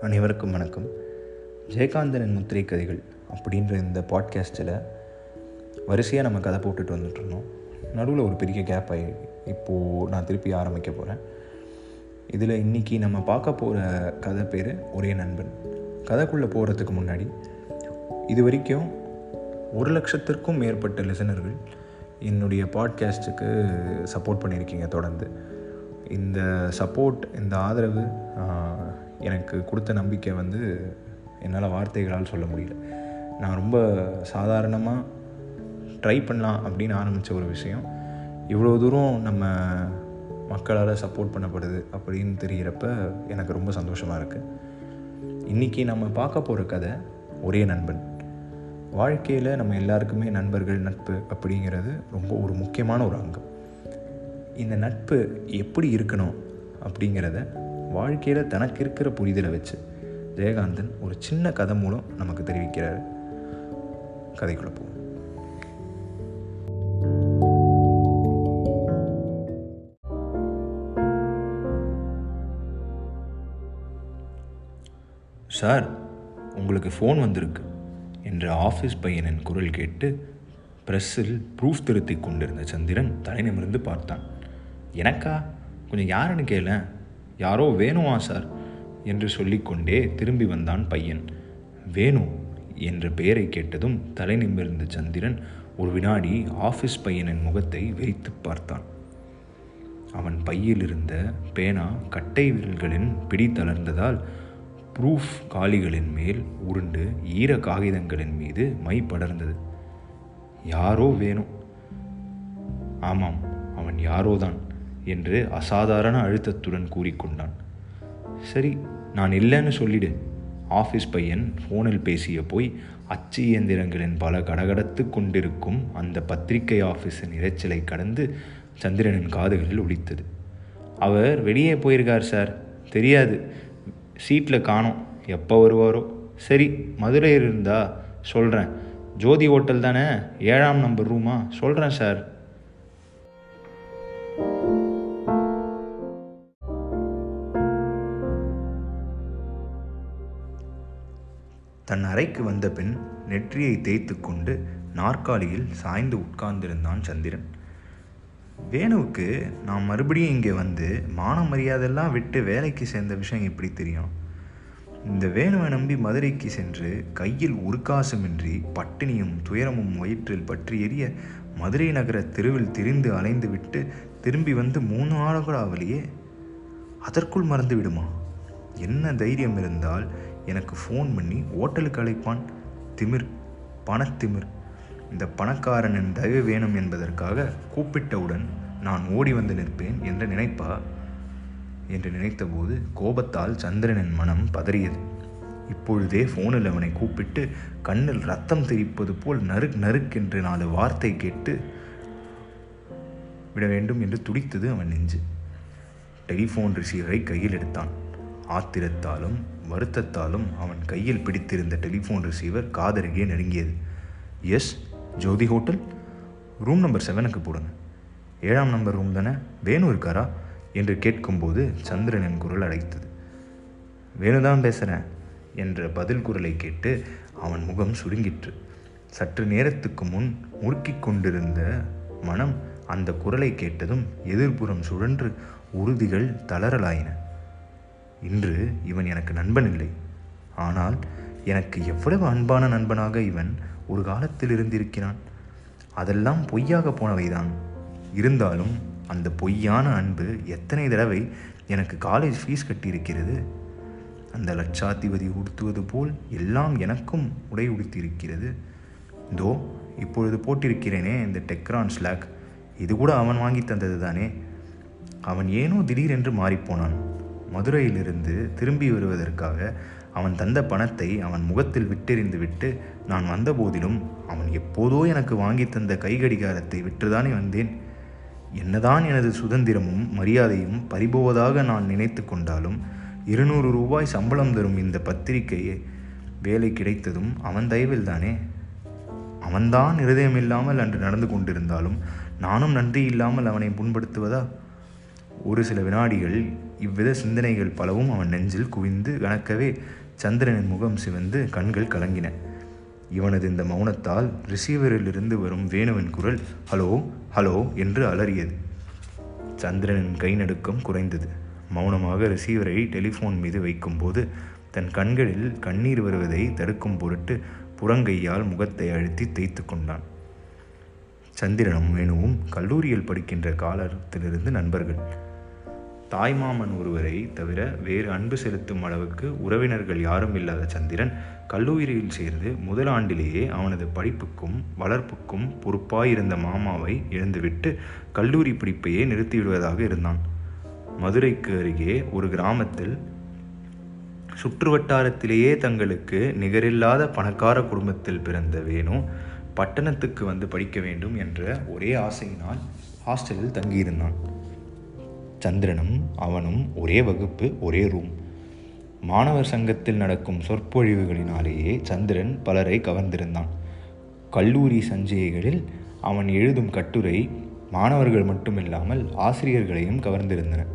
அனைவருக்கும் வணக்கம். ஜெயகாந்தனின் முத்திரை கதைகள் அப்படின்ற இந்த பாட்காஸ்ட்டில் வரிசையாக நம்ம கதை போட்டுட்டு வந்துட்டுருந்தோம் நடுவில் ஒரு பெரிய கேப் ஆகி இப்போது நான் திருப்பி ஆரம்பிக்க போகிறேன் இதில் இன்றைக்கி நம்ம பார்க்க போகிற கதை பேர் ஒரே நண்பன். கதைக்குள்ளே போகிறதுக்கு முன்னாடி இது வரைக்கும் ஒரு லட்சத்திற்கும் மேற்பட்ட லிசனர்கள் என்னுடைய பாட்காஸ்ட்டுக்கு சப்போர்ட் பண்ணியிருக்கீங்க தொடர்ந்து. இந்த சப்போர்ட் இந்த ஆதரவு எனக்கு கொடுத்த நம்பிக்கை வந்து என்னால் வார்த்தைகளால் சொல்ல முடியல. நான் ரொம்ப சாதாரணமாக ட்ரை பண்ணலாம் அப்படின்னு ஆரம்பித்த ஒரு விஷயம். இவ்வளோ தூரம் நம்ம மக்களால் சப்போர்ட் பண்ணப்படுது அப்படின்னு தெரிகிறப்ப எனக்கு ரொம்ப சந்தோஷமாக இருக்குது இன்றைக்கி நம்ம பார்க்க போகிற கதை ஒரே நண்பன். வாழ்க்கையில் நம்ம எல்லாருக்குமே நண்பர்கள் நட்பு அப்படிங்கிறது ரொம்ப ஒரு முக்கியமான ஒரு அங்கம். இந்த நட்பு எப்படி இருக்கணும் அப்படிங்கிறத வாழ்க்கையில் தனக்கு இருக்கிற புரிதலை வச்சு ஜெயகாந்தன் ஒரு சின்ன கதை மூலம் நமக்கு தெரிவிக்கிறார். கதைக்குள்ள போவோம். சார் உங்களுக்கு ஃபோன் வந்திருக்கு என்று ஆஃபீஸ் பையனின் குரல் கேட்டு பிரஸ்ஸில் ப்ரூஃப் திருத்தி கொண்டிருந்த சந்திரன் தலைநிமிர்ந்து பார்த்தான். எனக்கா? கொஞ்சம் யாருன்னு கேளேன் யாரோ வேணுமா சார்? என்று சொல்லிக்கொண்டே திரும்பி வந்தான் பையன். வேணு என்ற பெயரை கேட்டதும் தலை நிமிர்ந்த சந்திரன் ஒரு வினாடி ஆஃபீஸ் பையனின் முகத்தை வைத்து பார்த்தான். அவன் பையில் இருந்த பேனா கட்டை விரல்களின் பிடி தளர்ந்ததால் ப்ரூஃப் காலிகளின் மேல் உருண்டு ஈர காகிதங்களின் மீது மை படர்ந்தது. யாரோ வேணும் ஆமாம் அவன் யாரோதான். என்று அசாதாரண அழுத்தத்துடன் கூறிக்கொண்டான். சரி நான் இல்லைன்னு சொல்லிடு. ஆஃபீஸ் பையன் ஃபோனில் பேசிய போய் அச்சு இயந்திரங்களின் பல கடகடத்து கொண்டிருக்கும் அந்த பத்திரிகை ஆஃபீஸின் இரைச்சலை கடந்து சந்திரனின் காதுகளில் ஒலித்தது. அவர் வெளியே போயிருக்கார் சார். தெரியாது. சீட்டில் காணோம். எப்போ வருவாரோ? சரி மதுரையில் இருந்தா சொல்கிறேன் ஜோதி ஹோட்டல் தானே? ஏழாம் நம்பர் ரூமா? சொல்கிறேன் சார். தன் அறைக்கு வந்த பின் நெற்றியை தேய்த்து கொண்டு நாற்காலியில் சாய்ந்து உட்கார்ந்திருந்தான் சந்திரன். வேணுவுக்கு நான் மறுபடியும் இங்கே வந்து மான மரியாதையெல்லாம் விட்டு வேலைக்கு சேர்ந்த விஷயம் எப்படி தெரியும்? இந்த வேணுவை நம்பி மதுரைக்கு சென்று கையில் உருக்காசமின்றி பட்டினியும் துயரமும் வயிற்றில் பற்றி எரிய மதுரை நகர தெருவில் திரிந்து அலைந்து விட்டு திரும்பி வந்து மூணு ஆள் அதற்குள் மறந்து விடுமா என்ன தைரியம் இருந்தால் எனக்கு ஃபோன் பண்ணி ஓட்டலுக்கு அழைப்பான். திமிர் பணத்திமிர் இந்த பணக்காரனின் தயவு வேணும் என்பதற்காக கூப்பிட்டவுடன் நான் ஓடி வந்து நிற்பேன் என்று நினைப்பா? என்று நினைத்தபோது கோபத்தால் சந்திரனின் மனம் பதறியது. இப்பொழுதே ஃபோனில் அவனை கூப்பிட்டு கண்ணில் ரத்தம் தெரிப்பது போல் நறுக் நறுக்கென்று நாலு வார்த்தை கேட்டு விட வேண்டும் என்று துடித்தது அவன் நெஞ்சு. டெலிஃபோன் ரிசீவரை கையில் எடுத்தான். ஆத்திரத்தாலும் வருத்தத்தாலும் அவன் கையில் பிடித்திருந்த டெலிஃபோன் ரிசீவர் காதருகே நெருங்கியது. Yes Jothi hotel room number செவனுக்கு போடுங்க. ஏழாம் நம்பர் ரூம் தானே? வேணு இருக்காரா என்று கேட்கும்போது சந்திரனின் குரல் அழைத்தது வேணுதான் பேசுகிறேன் என்ற பதில் குரலை கேட்டு அவன் முகம் சுருங்கிற்று. சற்று நேரத்துக்கு முன் முறுக்கிக் கொண்டிருந்த மனம் அந்த குரலை கேட்டதும் எதிர்ப்புறம் சுழன்று உறுதிகள் தளரலாயின. இன்று இவன் எனக்கு நண்பன் இல்லை. ஆனால் எனக்கு எவ்வளவு அன்பான நண்பனாக இவன் ஒரு காலத்தில் இருந்திருக்கிறான். அதெல்லாம் பொய்யாக போனவைதான். இருந்தாலும் அந்த பொய்யான அன்பு எத்தனை தடவை எனக்கு காலேஜ் ஃபீஸ் கட்டியிருக்கிறது? அந்த லட்சாதிபதி உடுத்துவது போல் எல்லாம் எனக்கும் உடை உடுத்தியிருக்கிறது. இதோ இப்பொழுது போட்டிருக்கிறேனே இந்த டெக்ரான் ஸ்லாக். இது கூட அவன் வாங்கி தந்தது தானே அவன் ஏனோ திடீரென்று மாறிப்போனான். மதுரையிலிருந்து திரும்பி வருவதற்காக அவன் தந்த பணத்தை அவன் முகத்தில் விட்டெறிந்து விட்டு நான் வந்தபோதிலும் அவன் எப்போதோ எனக்கு வாங்கி தந்த கைகடிகாரத்தை விற்றுதானே வந்தேன். என்னதான் எனது சுதந்திரமும் மரியாதையும் பறிபோவதாக நான் நினைத்து கொண்டாலும் இருநூறு ரூபாய் சம்பளம் தரும் இந்த பத்திரிகையே வேலை கிடைத்ததும் அவன் தயவில் தானே அவன்தான் இருதயமில்லாமல் அன்று நடந்து கொண்டிருந்தாலும் நானும் நன்றி இல்லாமல் அவனை புண்படுத்துவதா? ஒரு சில வினாடிகள் இவ்வித சிந்தனைகள் பலவும் அவன் நெஞ்சில் குவிந்து கணக்கவே சந்திரனின் முகம் சிவந்து கண்கள் கலங்கின. இவனது இந்த மௌனத்தால் ரிசீவரிலிருந்து வரும் வேணுவின் குரல் ஹலோ ஹலோ என்று அலறியது. சந்திரனின் கை நடுக்கம் குறைந்தது. மௌனமாக ரிசீவரை டெலிஃபோன் மீது வைக்கும்போது தன் கண்களில் கண்ணீர் வருவதை தடுக்கும் பொருட்டு புறங்கையால் முகத்தை அழுத்தி தேய்த்து கொண்டான். சந்திரனும் வேணுவும் கல்லூரியில் படிக்கின்ற காலத்திலிருந்து நண்பர்கள். தாய்மாமன் ஒருவரை தவிர வேறு அன்பு செலுத்தும் அளவுக்கு உறவினர்கள் யாரும் இல்லாத சந்திரன் கல்லூரியில் சேர்ந்து முதல் ஆண்டிலேயே அவனது படிப்புக்கும் வளர்ப்புக்கும் பொறுப்பாயிருந்த மாமாவை இழந்துவிட்டு கல்லூரி படிப்பையே நிறுத்திவிடுவதாக இருந்தான். மதுரைக்கு அருகே ஒரு கிராமத்தில் சுற்றுவட்டாரத்திலேயே தங்களுக்கு நிகரில்லாத பணக்கார குடும்பத்தில் பிறந்த வேணு பட்டணத்துக்கு வந்து படிக்க வேண்டும் என்ற ஒரே ஆசையினால் ஹாஸ்டலில் தங்கியிருந்தான். சந்திரனும் அவனும் ஒரே வகுப்பு ஒரே ரூம் மாணவர் சங்கத்தில் நடக்கும் சொற்பொழிவுகளினாலேயே சந்திரன் பலரை கவர்ந்திருந்தான். கல்லூரி சஞ்சிகைகளில் அவன் எழுதும் கட்டுரை மாணவர்கள் மட்டுமில்லாமல் ஆசிரியர்களையும் கவர்ந்திருந்தன.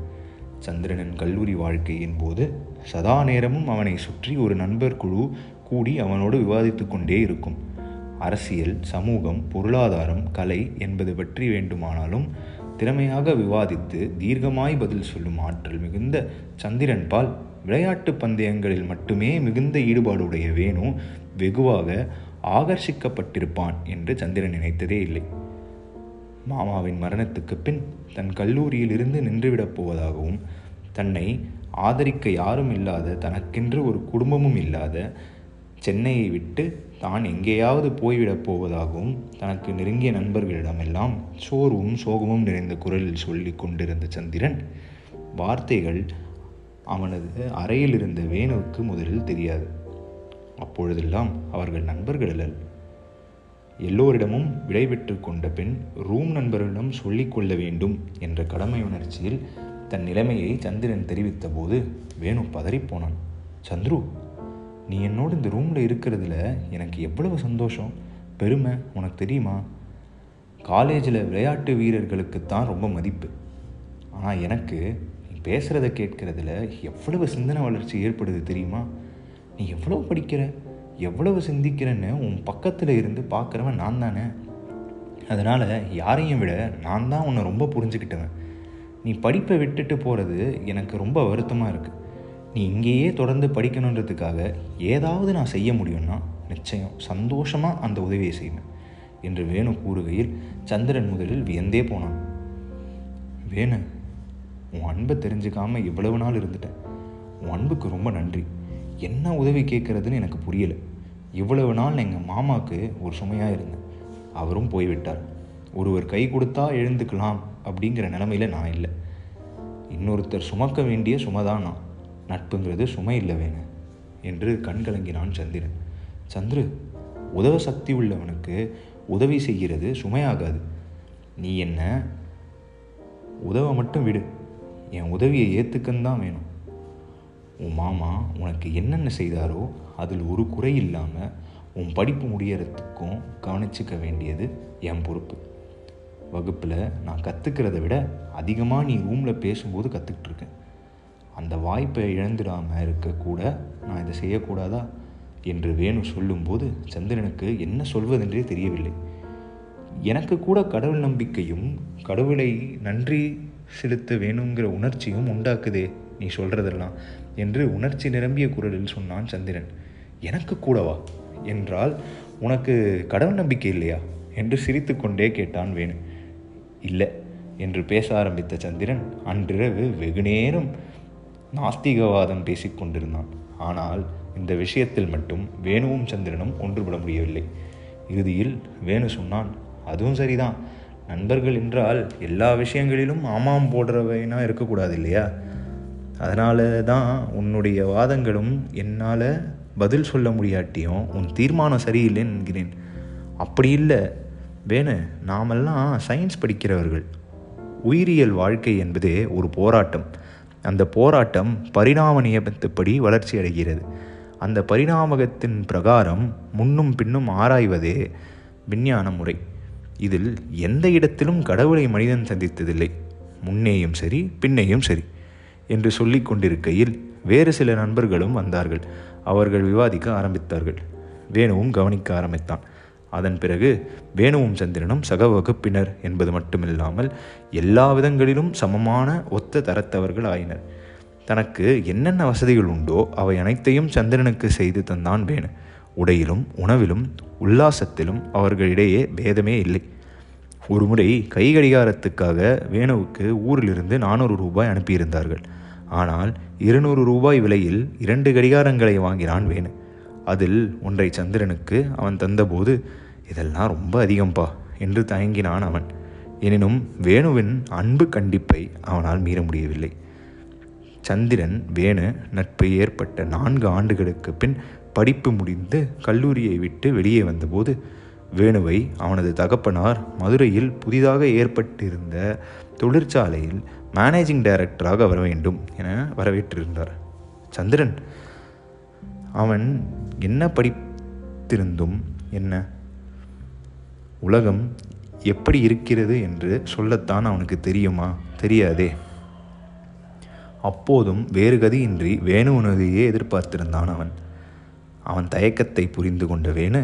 சந்திரனின் கல்லூரி வாழ்க்கையின் போது சதா நேரமும் அவனை சுற்றி ஒரு நண்பர் குழு கூடி அவனோடு விவாதித்து கொண்டே இருக்கும். அரசியல் சமூகம் பொருளாதாரம் கலை என்பது பற்றி வேண்டுமானாலும் திறமையாக விவாதித்து தீர்க்கமாய் பதில் சொல்லும் ஆற்றல் மிகுந்த சந்திரன்பால் விளையாட்டு பந்தயங்களில் மட்டுமே மிகுந்த ஈடுபாடுடைய வேணு வெகுவாக ஆகர்ஷிக்கப்பட்டிருப்பான் என்று சந்திரன் நினைத்ததே இல்லை. மாமாவின் மரணத்துக்கு பின் தன் கல்லூரியில் இருந்து நின்றுவிடப் போவதாகவும் தன்னை ஆதரிக்க யாரும் இல்லாத தனக்கென்று ஒரு குடும்பமும் இல்லாத சென்னையை விட்டு தான் எங்கேயாவது போய்விடப் போவதாகவும் தனக்கு நெருங்கிய நண்பர்களிடமெல்லாம் சோர்வும் சோகமும் நிறைந்த குரலில் சொல்லி கொண்டிருந்த சந்திரன் வார்த்தைகள் அவனது அறையில் இருந்த வேணுவுக்கு முதலில் தெரியாது. அப்பொழுதெல்லாம் அவர்கள் நண்பர்களல் எல்லோரிடமும் விடைபெற்று கொண்ட பின் ரூம் நண்பர்களிடம் சொல்லிக் கொள்ள வேண்டும் என்ற கடமை உணர்ச்சியில் தன் நிலைமையை சந்திரன் தெரிவித்த போது வேணு பதறிப்போனான் சந்துரு நீ என்னோட இந்த ரூமில் இருக்கிறதுல எனக்கு எவ்வளவு சந்தோஷம்? பெருமை உனக்கு தெரியுமா? காலேஜில் விளையாட்டு வீரர்களுக்கு தான் ரொம்ப மதிப்பு. ஆனால் எனக்கு நீ பேசுகிறத கேட்கறதுல எவ்வளவு சிந்தனை வளர்ச்சி ஏற்படுது தெரியுமா? நீ எவ்வளோ படிக்கிற? எவ்வளவு சிந்திக்கிறேன்னு உன் பக்கத்தில் இருந்து பார்க்குறவன் நான் தானே. அதனால் யாரையும் விட நான் தான் உன்னை ரொம்ப புரிஞ்சுக்கிட்டவன். நீ படிப்பை விட்டுட்டு போகிறது எனக்கு ரொம்ப வருத்தமாக இருக்குது நீ இங்கேயே தொடர்ந்து படிக்கணுன்றதுக்காக ஏதாவது நான் செய்ய முடியும்னா நிச்சயம் சந்தோஷமாக அந்த உதவியை செய்வேன் என்று வேணு கூறுகையில் சந்திரன் முதலில் வியந்தே போனான். வேணு உன் அன்பை தெரிஞ்சுக்காமல் இவ்வளவு நாள் இருந்துட்டேன். உன் அன்புக்கு ரொம்ப நன்றி. என்ன உதவி கேட்குறதுன்னு எனக்கு புரியலை. இவ்வளவு நாள் எங்கள் மாமாவுக்கு ஒரு சுமையாக இருந்தேன். அவரும் போய்விட்டார். ஒருவர் கை கொடுத்தா எழுந்துக்கலாம் அப்படிங்கிற நிலமையில நான் இல்லை. இன்னொருத்தர் சுமக்க வேண்டிய சுமைதான் நான். நட்புங்கிறது சுமை இல்லை வேணும் என்று கண்கலங்கினான் சந்திரன். சந்திரு உதவ சக்தி உள்ளவனுக்கு உதவி செய்கிறது சுமையாகாது. நீ என்ன? உதவ மட்டும் விடு. என் உதவியை ஏற்றுக்கன்னு தான் வேணும் உன் மாமா உனக்கு என்னென்ன செய்தாரோ அதில் ஒரு குறை இல்லாமல் உன் படிப்பு முடியறதுக்கும் கவனிச்சிக்க வேண்டியது என் பொறுப்பு. வகுப்பில் நான் கற்றுக்கிறத விட அதிகமாக நீ ரூமில் பேசும்போது கற்றுக்கிட்டு இருக்கேன் அந்த வாய்ப்பை இழந்துடாமல் இருக்கக்கூட நான் இதை செய்யக்கூடாதா? என்று வேணு சொல்லும்போது சந்திரனுக்கு என்ன சொல்வதென்றே தெரியவில்லை. எனக்கு கூட கடவுள் நம்பிக்கையும் கடவுளை நன்றி செலுத்த வேணுங்கிற உணர்ச்சியும் உண்டாக்குதே நீ சொல்கிறதெல்லாம் என்று உணர்ச்சி நிரம்பிய குரலில் சொன்னான் சந்திரன். எனக்கு கூடவா? என்றால் உனக்கு கடவுள் நம்பிக்கை இல்லையா? என்று சிரித்து கொண்டே கேட்டான் வேணு. இல்லை என்று பேச ஆரம்பித்த சந்திரன் அன்றிரவு வெகுநேரம் நாஸ்திகவாதம் பேசிக்கொண்டிருந்தான். ஆனால் இந்த விஷயத்தில் மட்டும் வேணுவும் சந்திரனும் ஒன்றுபட முடியவில்லை. இறுதியில் வேணு சொன்னான் அதுவும் சரிதான். நண்பர்கள் என்றால் எல்லா விஷயங்களிலும் ஆமாம் போடுறவைனா இருக்கக்கூடாது இல்லையா அதனால தான் உன்னுடைய வாதங்களும் என்னால் பதில் சொல்ல முடியாட்டியும் உன் தீர்மானம் சரியில்லைன்னு என்கிறேன். அப்படி இல்லை. வேணு நாமெல்லாம் சயின்ஸ் படிக்கிறவர்கள். உயிரியல் வாழ்க்கை என்பதே ஒரு போராட்டம். அந்த போராட்டம் பரிணாம நியமத்துப்படி வளர்ச்சி அடைகிறது. அந்த பரிணாமகத்தின் பிரகாரம் முன்னும் பின்னும் ஆராய்வதே விஞ்ஞான முறை. இதில் எந்த இடத்திலும் கடவுளை மனிதன் சந்தித்ததில்லை. முன்னேயும் சரி பின்னேயும் சரி என்று சொல்லிக் கொண்டிருக்கையில் வேறு சில நண்பர்களும் வந்தார்கள். அவர்கள் விவாதிக்க ஆரம்பித்தார்கள். வேணுவும் கவனிக்க ஆரம்பித்தான். அதன் பிறகு வேணுவும் சந்திரனும் சக வகுப்பினர் என்பது மட்டுமில்லாமல் எல்லா விதங்களிலும் சமமான ஒத்த தரத்தவர்கள் ஆயினர் தனக்கு என்னென்ன வசதிகள் உண்டோ அவை அனைத்தையும் சந்திரனுக்கு செய்து தந்தான் வேணு. உடையிலும் உணவிலும் உல்லாசத்திலும் அவர்களிடையே பேதமே இல்லை. ஒருமுறை கை கடிகாரத்துக்காக வேணுவுக்கு ஊரிலிருந்து நானூறு ரூபாய் அனுப்பியிருந்தார்கள். ஆனால் இருநூறு ரூபாய் விலையில் இரண்டு கடிகாரங்களை வாங்கினான் வேணு. அதில் ஒன்றை சந்திரனுக்கு அவன் தந்தபோது இதெல்லாம் ரொம்ப அதிகம்பா என்று தயங்கினான் அவன். எனினும் வேணுவின் அன்பு கண்டிப்பை அவனால் மீற முடியவில்லை. சந்திரன் வேணு நட்பு ஏற்பட்ட நான்கு ஆண்டுகளுக்கு பின் படிப்பு முடிந்து கல்லூரியை விட்டு வெளியே வந்தபோது வேணுவை அவனது தகப்பனார் மதுரையில் புதிதாக ஏற்பட்டிருந்த தொழிற்சாலையில் மேனேஜிங் டைரக்டராக வர வேண்டும் என வரவேற்றிருந்தார். சந்திரன் அவன் என்ன படித்திருந்தும் என்ன? உலகம் எப்படி இருக்கிறது என்று சொல்லத்தான் அவனுக்கு தெரியுமா? தெரியாதே. அப்போதும் வேறு கதியின்றி வேணு உணவையே எதிர்பார்த்திருந்தான் அவன். அவன் தயக்கத்தை புரிந்து கொண்ட வேணு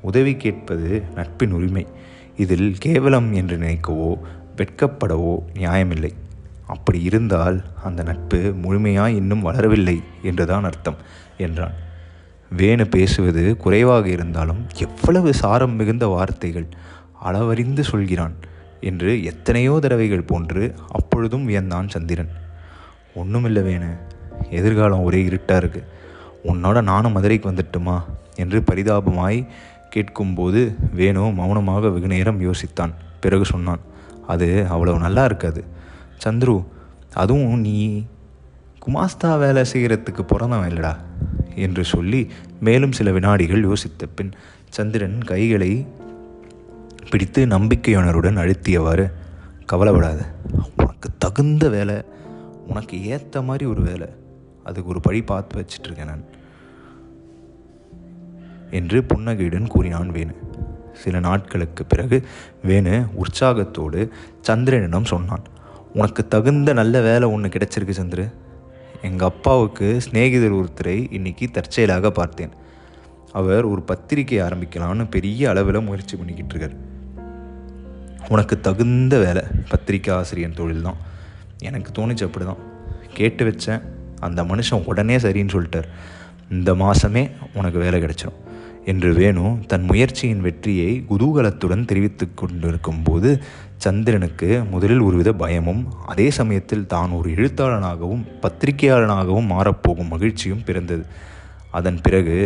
உதவி கேட்பது நட்பின் உரிமை. இதில் கேவலம் என்று நினைக்கவோ வெட்கப்படவோ நியாயமில்லை. அப்படி இருந்தால் அந்த நட்பு முழுமையாய் இன்னும் வளரவில்லை என்றுதான் அர்த்தம் என்றான். வேணு பேசுவது குறைவாக இருந்தாலும் எவ்வளவு சாரம் மிகுந்த வார்த்தைகள் அளவறிந்து சொல்கிறான் என்று எத்தனையோ தடவைகள் போன்று அப்பொழுதும் வியந்தான் சந்திரன். ஒன்றுமில்லை வேணு எதிர்காலம் ஒரே இருட்டாக இருக்குது உன்னோட நானும் மதுரைக்கு வந்துட்டுமா? என்று பரிதாபமாய் கேட்கும்போது வேணு மௌனமாக வெகு நேரம் யோசித்தான். பிறகு சொன்னான் அது அவ்வளவு நல்லா இருக்காது. சந்துரு அதுவும் நீ குமாஸ்தா வேலை செய்கிறதுக்கு பிறந்தவன் இல்லடா. என்று சொல்லி மேலும் சில வினாடிகள் யோசித்த பின் சந்திரன் கைகளை பிடித்து நம்பிக்கையுணருடன் அழுத்தியவாறு கவலைப்படாத உனக்கு தகுந்த வேலை உனக்கு ஏற்ற மாதிரி ஒரு வேலை அதுக்கு ஒரு படி பார்த்து வச்சிட்ருக்கேன் நான் என்று புன்னகையுடன் கூறினான் வேணு. சில நாட்களுக்கு பிறகு வேணு உற்சாகத்தோடு சந்திரனிடம் சொன்னான் உனக்கு தகுந்த நல்ல வேலை ஒன்று கிடைச்சிருக்கு சந்திரு எங்கள் அப்பாவுக்கு சிநேகிதர் ஒருத்தரை இன்னைக்கு தற்செயலாக பார்த்தேன். அவர் ஒரு பத்திரிகை ஆரம்பிக்கலாம்னு பெரிய அளவில் முயற்சி பண்ணிக்கிட்டு இருக்கார். உனக்கு தகுந்த வேலை பத்திரிக்கை ஆசிரியர் தொழில் தான். எனக்கு தோணுச்சு அப்படி தான் கேட்டு வச்சேன். அந்த மனுஷன் உடனே சரின்னு சொல்லிட்டார். இந்த மாதமே உனக்கு வேலை கிடைச்சிடும் என்று வேணு தன் முயற்சியின் வெற்றியை குதூகலத்துடன் தெரிவித்து கொண்டிருக்கும் போது சந்திரனுக்கு முதலில் ஒருவித பயமும் அதே சமயத்தில் தான் ஒரு எழுத்தாளனாகவும் பத்திரிகையாளனாகவும் மாறப்போகும் மகிழ்ச்சியும் பிறந்தது. அதன் பிறகு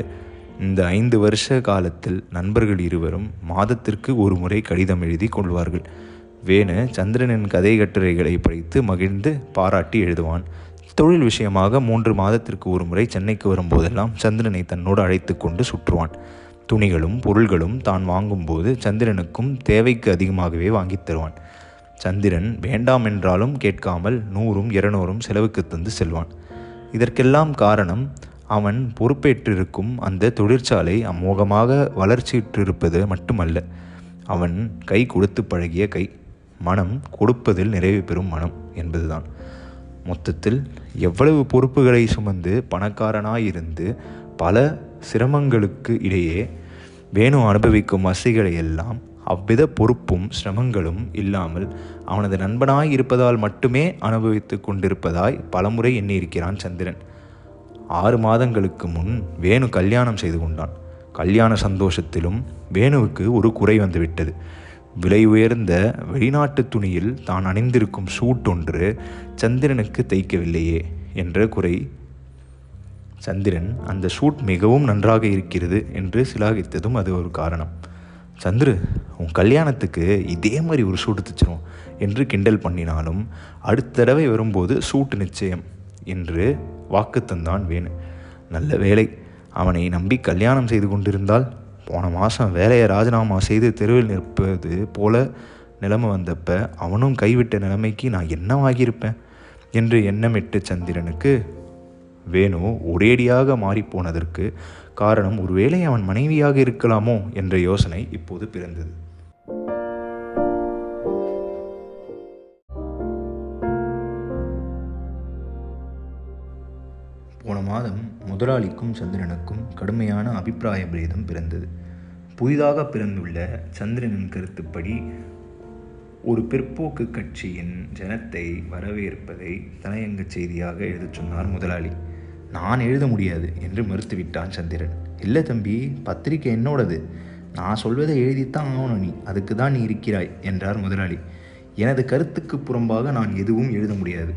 இந்த ஐந்து வருஷ காலத்தில் நண்பர்கள் இருவரும் மாதத்திற்கு ஒரு முறை கடிதம் எழுதி கொள்வார்கள். வேணு சந்திரனின் கதை கட்டுரைகளை படித்து மகிழ்ந்து பாராட்டி எழுதுவான். தொழில் விஷயமாக மூன்று மாதத்திற்கு ஒரு முறை சென்னைக்கு வரும்போதெல்லாம் சந்திரனை தன்னோடு அழைத்து கொண்டு சுற்றுவான். துணிகளும் பொருள்களும் தான் வாங்கும்போது சந்திரனுக்கும் தேவைக்கு அதிகமாகவே வாங்கித் தருவான். சந்திரன் வேண்டாம் என்றாலும் கேட்காமல் நூறும் இருநூறும் செலவுக்கு தந்து செல்வான். இதற்கெல்லாம் காரணம் அவன் பொறுப்பேற்றிருக்கும் அந்த தொழிற்சாலை அமோகமாக வளர்ச்சியுற்றிருப்பது மட்டுமல்ல அவன் கை கொடுத்து பழகிய கை மனம் கொடுப்பதில் நிறைவு பெறும் மனம் என்பதுதான். மொத்தத்தில் எவ்வளவு பொறுப்புகளை சுமந்து பணக்காரனாயிருந்து பல சிரமங்களுக்கு இடையே வேணு அனுபவிக்கும் வசைகளை எல்லாம் அவ்வித பொறுப்பும் சிரமங்களும் இல்லாமல் அவனது நண்பனாய் இருப்பதால் மட்டுமே அனுபவித்து கொண்டிருப்பதாய் பலமுறை எண்ணியிருக்கிறான் சந்திரன். ஆறு மாதங்களுக்கு முன் வேணு கல்யாணம் செய்து கொண்டான். கல்யாண சந்தோஷத்திலும் வேணுவுக்கு ஒரு குறை வந்துவிட்டது. விலை உயர்ந்த வெளிநாட்டு துணியில் தான் அணிந்திருக்கும் சூட் ஒன்று சந்திரனுக்கு தைக்கவில்லையே என்ற குறை சந்திரன் அந்த ஷூட் மிகவும் நன்றாக இருக்கிறது என்று சிலாகித்ததும் அது ஒரு காரணம். சந்திரு உன் கல்யாணத்துக்கு இதே மாதிரி ஒரு ஷூட் தைச்சிரும் என்று கிண்டல் பண்ணினாலும் அடுத்த தடவை வரும்போது ஷூட் நிச்சயம் என்று வாக்கு தந்தான் வேணு. நல்ல வேலை அவனை நம்பி கல்யாணம் செய்து கொண்டிருந்தால் போன மாதம் வேலையை ராஜினாமா செய்து தெருவில் நிற்பது போல நிலைமை வந்தப்ப அவனும் கைவிட்ட நிலைமைக்கு நான் என்னவாகியிருப்பேன்? என்று எண்ணமிட்டு சந்திரனுக்கு வேணு ஒரேடியாக மாறிப்போனதற்கு காரணம் ஒருவேளை அவன் மனைவியாக இருக்கலாமோ என்ற யோசனை இப்போது பிறந்தது. போன மாதம் முதலாளிக்கும் சந்திரனுக்கும் கடுமையான அபிப்பிராய பிரேதம் பிறந்தது. புதிதாக பிறந்துள்ள சந்திரனின் கருத்துப்படி ஒரு பிற்போக்கு கட்சியின் ஜனத்தை வரவேற்பதை தலையங்க செய்தியாக எழுதச் சொன்னார் முதலாளி. நான் எழுத முடியாது என்று மறுத்துவிட்டான் சந்திரன். இல்லை தம்பி பத்திரிக்கை என்னோடது. நான் சொல்வதை எழுதித்தான் ஆகணும் நீ. அதுக்கு தான் நீ இருக்கிறாய் என்றார் முதலாளி. எனது கருத்துக்கு புறம்பாக நான் எதுவும் எழுத முடியாது.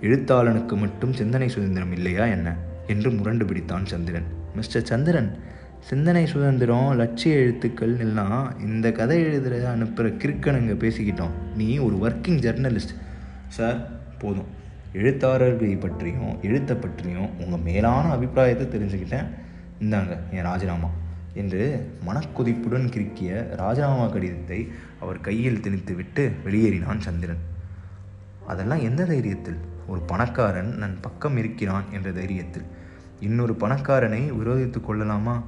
எழுத்தாளனுக்கு மட்டும் சிந்தனை சுதந்திரம் இல்லையா என்ன? என்று முரண்டு பிடித்தான் சந்திரன். மிஸ்டர் சந்திரன் சிந்தனை சுதந்திரம் லட்சிய எழுத்துக்கள் எல்லாம் இந்த கதை எழுதுகிற அனுப்புகிற கிறுக்கனுங்க பேசிக்கிட்டோம். நீ ஒரு ஒர்க்கிங் ஜெர்னலிஸ்ட் சார் போதும். எழுத்தாளர்களை பற்றியும் எழுத்தை பற்றியும் உங்கள் மேலான அபிப்பிராயத்தை தெரிஞ்சுக்கிட்டேன். இந்தாங்க என் ராஜினாமா. என்று மனக்குதிப்புடன் கிறுக்கிய ராஜினாமா கடிதத்தை அவர் கையில் திணித்துவிட்டு வெளியேறினான் சந்திரன். அதெல்லாம் எந்த தைரியத்தில்? ஒரு பணக்காரன் நன் பக்கம் இருக்கிறான் என்ற தைரியத்தில். இன்னொரு பணக்காரனை விரோதித்து கொள்ளலாமா?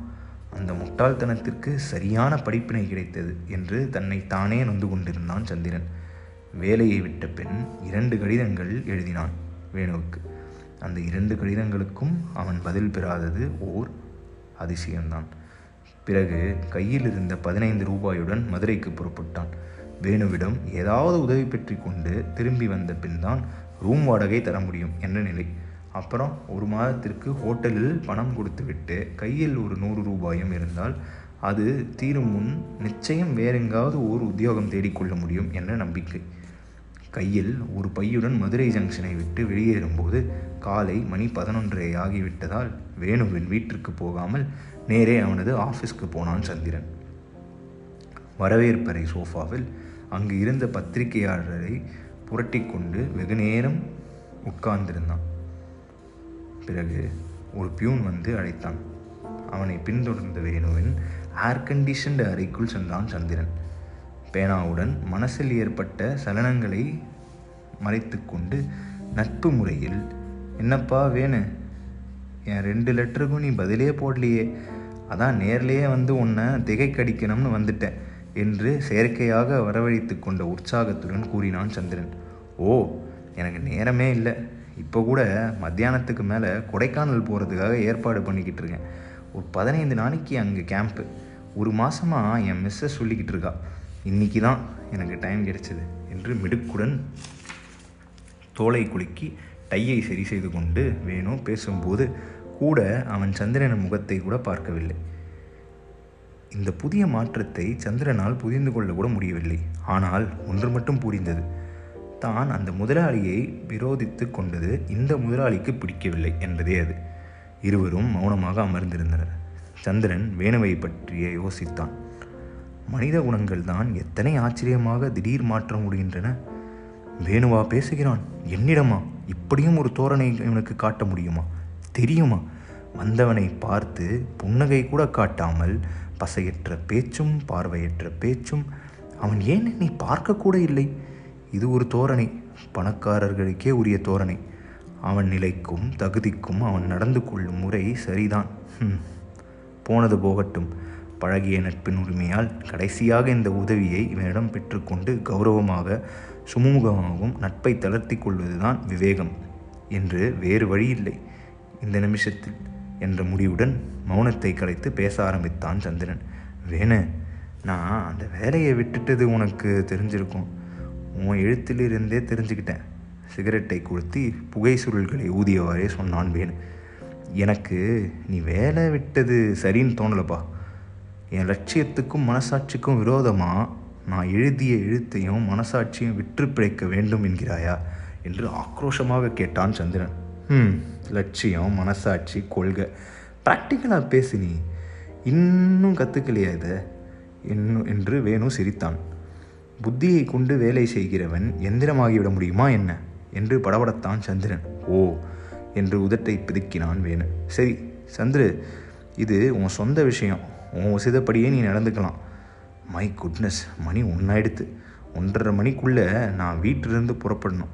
அந்த முட்டாள்தனத்திற்கு சரியான படிப்பினை கிடைத்தது என்று தன்னை தானே நொந்து கொண்டிருந்தான் சந்திரன். வேலையை விட்ட பெண் இரண்டு கடிதங்கள் எழுதினான் வேணுவுக்கு. அந்த இரண்டு கடிதங்களுக்கும் அவன் பதில் பெறாதது ஓர் அதிசயம்தான். பிறகு கையில் இருந்த பதினைந்து ரூபாயுடன் மதுரைக்கு புறப்பட்டான். வேணுவிடம் ஏதாவது உதவி பெற்றி கொண்டு திரும்பி வந்த பின் தான் ரூம் வாடகை தர முடியும் என்ற நிலை. அப்புறம் ஒரு மாதத்திற்கு ஹோட்டலில் பணம் கொடுத்துவிட்டு கையில் ஒரு நூறு ரூபாயும் இருந்தால் அது தீரும் முன் நிச்சயம் வேறெங்காவது ஒரு உத்தியோகம் தேடிக்கொள்ள முடியும் என்ற நம்பிக்கை. கையில் ஒரு பையுடன் மதுரை ஜங்ஷனை விட்டு வெளியேறும்போது காலை மணி பதினொன்றே ஆகிவிட்டதால் வேணுவின் வீட்டிற்கு போகாமல் நேரே அவனது ஆஃபீஸ்க்கு போனான் சந்திரன். வரவேற்பறை சோஃபாவில் அங்கு இருந்த பத்திரிகையாளரை புரட்டி கொண்டு வெகு நேரம் உட்கார்ந்திருந்தான். பிறகு ஒரு பியூன் வந்து அழைத்தான். அவனை பின்தொடர்ந்த வேணுவின் ஏர் கண்டிஷன்டு அறைக்குள் சென்றான் சந்திரன். பேனாவுடன் மனசில் ஏற்பட்ட சலனங்களை மறைத்து கொண்டு நட்பு முறையில் என்னப்பா வேணு? என் ரெண்டு லெட்டருக்கும் நீ பதிலே போடலையே. அதான் நேர்லேயே வந்து உன்னை திகைக்கடிக்கணும்னு வந்துட்டேன் என்று செயற்கையாக வரவழைத்து கொண்ட உற்சாகத்துடன் கூறினான் சந்திரன். ஓ எனக்கு நேரமே இல்லை. இப்போ கூட மத்தியானத்துக்கு மேலே கொடைக்கானல் போகிறதுக்காக ஏற்பாடு பண்ணிக்கிட்டு இருக்கேன். ஒரு பதினைந்து நாளைக்கு அங்கே கேம்ப்பு ஒரு மாதமாக என் மிஸ்ஸஸ் சொல்லிக்கிட்டு இருக்கா. இன்றைக்கி தான் எனக்கு டைம் கிடைச்சது என்று மிடுக்குடன் தோலை குலுக்கி டையை சரி செய்து கொண்டு வேணும் பேசும்போது கூட அவன் சந்திரனின் முகத்தை கூட பார்க்கவில்லை. இந்த புதிய மாற்றத்தை சந்திரனால் புரிந்து கொள்ள கூட முடியவில்லை. ஆனால் ஒன்று மட்டும் புரிந்தது. தான் அந்த முதலாளியை விரோதித்து கொண்டது இந்த முதலாளிக்கு பிடிக்கவில்லை என்பதே அது. இருவரும் மௌனமாக அமர்ந்திருந்தனர். சந்திரன் வேணுவை பற்றிய யோசித்தான். மனித குணங்கள் தான் எத்தனை ஆச்சரியமாக திடீர் மாற்றம் முடிகின்றன வேணுவா பேசுகிறான். என்னிடமா? இப்படியும் ஒரு தோரணை இவனுக்கு காட்ட முடியுமா? தெரியுமா? வந்தவனை பார்த்து புன்னகை கூட காட்டாமல் பசையற்ற பேச்சும் பார்வையற்ற பேச்சும் அவன் ஏன் என்னை பார்க்கக்கூட இல்லை? இது ஒரு தோரணை. பணக்காரர்களுக்கே உரிய தோரணை. அவன் நிலைக்கும் தகுதிக்கும் அவன் நடந்து கொள்ளும் முறை சரிதான். போனது போகட்டும். பழகிய நட்பின் உரிமையால் கடைசியாக இந்த உதவியை இவனிடம் பெற்றுக்கொண்டு கௌரவமாக சுமூகமாகவும் நட்பை தளர்த்தி கொள்வதுதான் விவேகம் என்று வேறு வழியில்லை. இந்த நிமிஷத்தில் என்ற முடிவுடன் மௌனத்தை கலைத்து பேச ஆரம்பித்தான் சந்திரன். வேணு நான் அந்த வேலையை விட்டுட்டது உனக்கு தெரிஞ்சிருக்கும். உன் எழுத்திலிருந்தே தெரிஞ்சுக்கிட்டேன். சிகரெட்டை கொளுத்தி புகை சுருள்களை ஊதியவாறே சொன்னான் வேணு. எனக்கு நீ வேலை விட்டது சரின்னு தோணலப்பா. என் லட்சியத்துக்கும் மனசாட்சிக்கும் விரோதமாக நான் எழுதிய எழுத்தையும் மனசாட்சியும் விற்று பிழைக்க வேண்டும் என்கிறாயா? என்று ஆக்ரோஷமாக கேட்டான் சந்திரன். ம் லட்சியம் மனசாட்சி கொள்கை. ப்ராக்டிக்கலாக பேசு நீ. இன்னும் கற்றுக்கலையா இதை? இன்னும் என்று வேணு சிரித்தான். புத்தியை கொண்டு வேலை செய்கிறவன் எந்திரமாகிவிட முடியுமா என்ன? என்று படபடத்தான் சந்திரன். ஓ என்று உதட்டை பிதுக்கினான் வேணு. சரி சந்திரு இது உன் சொந்த விஷயம். உன் உசிதப்படியே நீ நடந்துக்கலாம். மை குட்னஸ் மணி ஒன்றாயிடுத்து ஒன்றரை மணிக்குள்ளே நான் வீட்டிலிருந்து புறப்படணும்.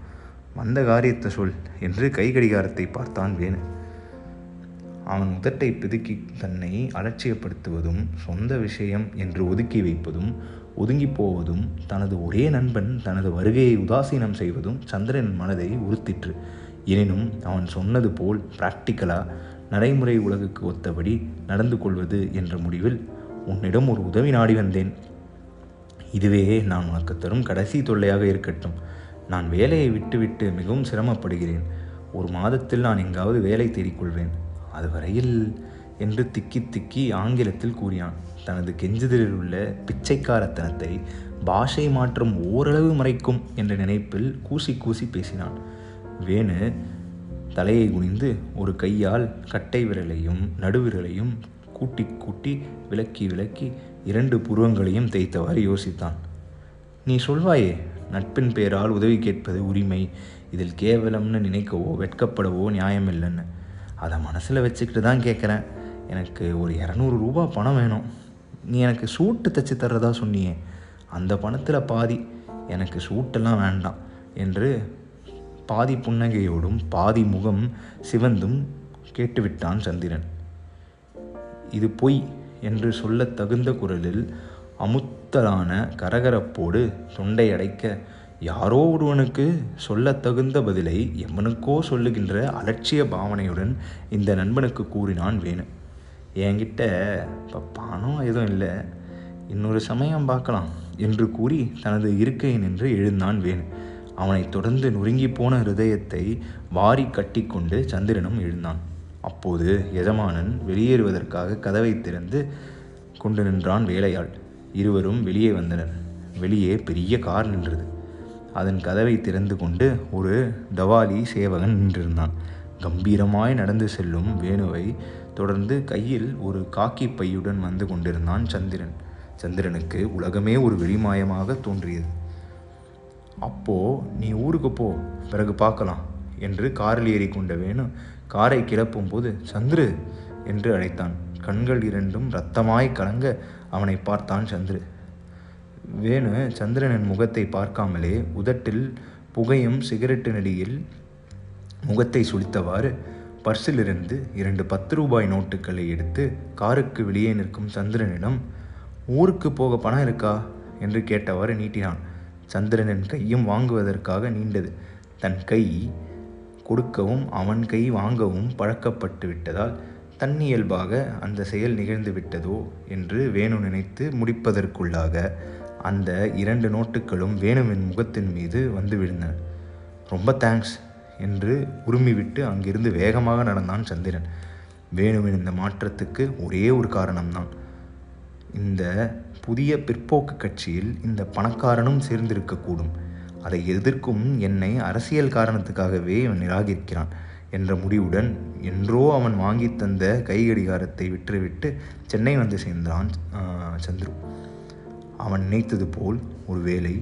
வந்த காரியத்தை சொல் என்று கை கடிகாரத்தை பார்த்தான் வேணு. அவன் உதட்டை பிதுக்கி தன்னை அலட்சியப்படுத்துவதும் சொந்த விஷயம் என்று ஒதுக்கி வைப்பதும் ஒதுங்கி போவதும் தனது ஒரே நண்பன் தனது வருகையை உதாசீனம் செய்வதும் சந்திரன் மனதை உறுத்திற்று. எனினும் அவன் சொன்னது போல் பிராக்டிக்கலாக நடைமுறை உலகுக்கு ஒத்தபடி நடந்து கொள்வது என்ற முடிவில் உன்னிடம் ஒரு உதவி நாடி வந்தேன். இதுவே நான் உனக்கு தரும் கடைசி தொல்லையாக இருக்கட்டும். நான் வேலையை விட்டுவிட்டு மிகவும் சிரமப்படுகிறேன். ஒரு மாதத்தில் நான் எங்காவது வேலை தேடிக்கொள்வேன் அதுவரையில் என்று திக்கி திக்கி ஆங்கிலத்தில் கூறினான். தனது கெஞ்சுதலில் உள்ள பிச்சைக்காரத்தனத்தை பாஷை மாற்றம் ஓரளவு மறைக்கும் என்ற நினைப்பில் கூசி கூசி பேசினான். வேணு தலையை குனிந்து ஒரு கையால் கட்டை விரலையும் நடுவிரலையும் கூட்டி கூட்டி விலக்கி விலக்கி இரண்டு புருவங்களையும் தேய்த்தவாறு யோசித்தான். நீ சொல்வாயே நட்பின் பெயரால் உதவி கேட்பது உரிமை இதில் கேவலம்னு நினைக்கவோ வெட்கப்படவோ நியாயமில்லைன்னு. அதை மனசில் வச்சுக்கிட்டு தான் கேட்குறேன் எனக்கு ஒரு இரநூறு ரூபா பணம் வேணும். நீ எனக்கு சூட்டு தைச்சி தர்றதா சொன்னியே அந்த பணத்தில் பாதி எனக்கு சூட்டெல்லாம் வேண்டாம் என்று பாதி புன்னகையோடும் பாதி முகம் சிவந்தும் கேட்டுவிட்டான் சந்திரன். இது பொய் என்று சொல்லத் தகுந்த குரலில் அமுத்தலான கரகரப்போடு தொண்டை அடைக்க யாரோ ஒருவனுக்கு சொல்லத் தகுந்த பதிலை எவனுக்கோ சொல்லுகின்ற அலட்சிய பாவனையுடன் இந்த நண்பனுக்கு கூறினான் வேணு. என்கிட்ட இப்போ பணம் எதுவும் இல்லை. இன்னொரு சமயம் பார்க்கலாம் என்று கூறி தனது இருக்கை நின்று எழுந்தான் வேணு. அவனைத் தொடர்ந்து நொறுங்கி போன ஹிருதயத்தை வாரி கட்டிக்கொண்டு சந்திரனும் எழுந்தான். அப்போது எஜமானன் வெளியேறுவதற்காக கதவை திறந்து கொண்டு நின்றான் வேலையாள். இருவரும் வெளியே வந்தனர். வெளியே பெரிய கார் நின்றது. அதன் கதவை திறந்து கொண்டு ஒரு டவாலி சேவகன் நின்றிருந்தான். கம்பீரமாய் நடந்து செல்லும் வேணுவை தொடர்ந்து கையில் ஒரு காக்கி பையுடன் வந்து கொண்டிருந்தான் சந்திரன். சந்திரனுக்கு உலகமே ஒரு வெளிமாயமாக தோன்றியது. அப்போ நீ ஊருக்கு போ. பிறகு பார்க்கலாம் என்று காரில் ஏறி கொண்ட வேணு காரை கிளப்பும் போது சந்திரு என்று அழைத்தான். கண்கள் இரண்டும் ரத்தமாய் கலங்க அவனை பார்த்தான் சந்திரு. வேணு சந்திரனின் முகத்தை பார்க்காமலே உதட்டில் புகையும் சிகரெட்டு நடியில் முகத்தை சுழித்தவாறு பர்சிலிருந்து இரண்டு பத்து ரூபாய் நோட்டுகளை எடுத்து காருக்கு வெளியே நிற்கும் சந்திரனிடம் ஊருக்கு போக பணம் இருக்கா? என்று கேட்டவாறு நீட்டினான். சந்திரனின் கையும் வாங்குவதற்காக நீண்டது. தன் கை கொடுக்கவும் அவன் கை வாங்கவும் பழக்கப்பட்டு விட்டதால் தன்னியல்பாக அந்த செயல் நிகழ்ந்து விட்டதோ என்று வேணு நினைத்து முடிப்பதற்குள்ளாக அந்த இரண்டு நோட்டுகளும் வேணுவின் முகத்தின் மீது வந்து விழுந்தன. ரொம்ப தேங்க்ஸ் என்று உருமிவிட்டு அங்கிருந்து வேகமாக நடந்தான் சந்திரன். வேணுவின் இந்த மாற்றத்துக்கு ஒரே ஒரு காரணம்தான். இந்த புதிய பிற்போக்கு கட்சியில் இந்த பணக்காரனும் சேர்ந்திருக்கக்கூடும். அதை எதிர்க்கும் என்னை அரசியல் காரணத்துக்காகவே இவன் நிராகரிக்கிறான் என்ற முடிவுடன் என்றோ அவன் வாங்கி தந்த கை கடிகாரத்தை விற்றுவிட்டு சென்னை வந்து சேர்ந்தான் சந்துரு. அவன் நினைத்தது போல் ஒரு வேலை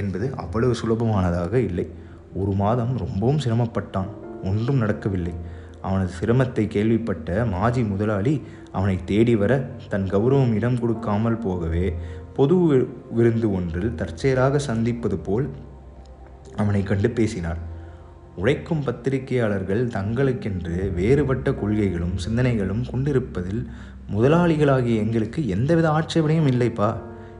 என்பது அவ்வளவு சுலபமானதாக இல்லை. ஒரு மாதம் ரொம்பவும் சிரமப்பட்டான் ஒன்றும் நடக்கவில்லை. அவனது சிரமத்தை கேள்விப்பட்ட மாஜி முதலாளி அவனை தேடி வர தன் கௌரவம் இடம் கொடுக்காமல் போகவே பொது விருந்து ஒன்றில் தற்செயலாக சந்திப்பது போல் அவனை கண்டு பேசினார். உழைக்கும் பத்திரிகையாளர்கள் தங்களுக்கென்று வேறுபட்ட கொள்கைகளும் சிந்தனைகளும் கொண்டிருப்பதில் முதலாளிகளாகிய எங்களுக்கு எந்தவித ஆட்சேபனையும் இல்லைப்பா.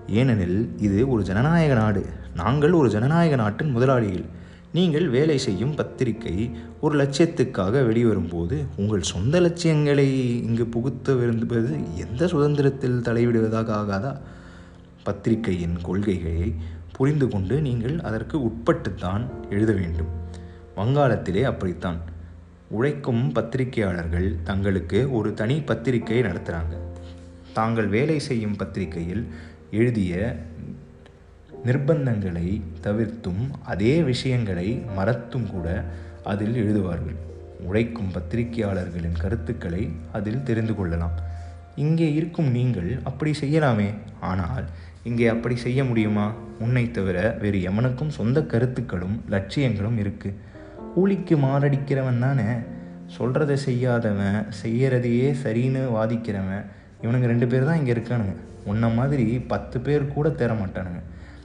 ஏனெனில் இது ஒரு ஜனநாயக நாடு. நாங்கள் ஒரு ஜனநாயக நாட்டின் முதலாளிகள். நீங்கள் வேலை செய்யும் பத்திரிகை ஒரு லட்சியத்துக்காக வெளிவரும்போது உங்கள் சொந்த லட்சியங்களை இங்கு புகுத்த விரும்புவது எந்த சுதந்திரத்தில் தலைவிடுவதாக ஆகாதா? பத்திரிகையின் கொள்கைகளை புரிந்து கொண்டு நீங்கள் அதற்கு உட்பட்டுத்தான் எழுத வேண்டும். வங்காளத்திலே அப்படித்தான். உழைக்கும் பத்திரிகையாளர்கள் தங்களுக்கு ஒரு தனி பத்திரிகை நடத்துகிறாங்க தாங்கள் வேலை செய்யும் பத்திரிகையில் எழுதிய நிர்பந்தங்களை தவிர்த்தும் அதே விஷயங்களை மறத்தும் கூட அதில் எழுதுவார்கள். உழைக்கும் பத்திரிகையாளர்களின் கருத்துக்களை அதில் தெரிந்து கொள்ளலாம். இங்கே இருக்கும் நீங்கள் அப்படி செய்யலாமே. ஆனால் இங்கே அப்படி செய்ய முடியுமா? உன்னை தவிர வேறு எவனுக்கும் சொந்த கருத்துக்களும் லட்சியங்களும் இருக்குது கூலிக்கு மாரடிக்கிறவன் தானே? சொல்கிறத செய்யாதவன் செய்கிறதையே சரின்னு வாதிக்கிறவன் இவனுங்க ரெண்டு பேர் தான் இங்கே இருக்கானுங்க. உன்ன மாதிரி பத்து பேர் கூட தேர மாட்டானுங்க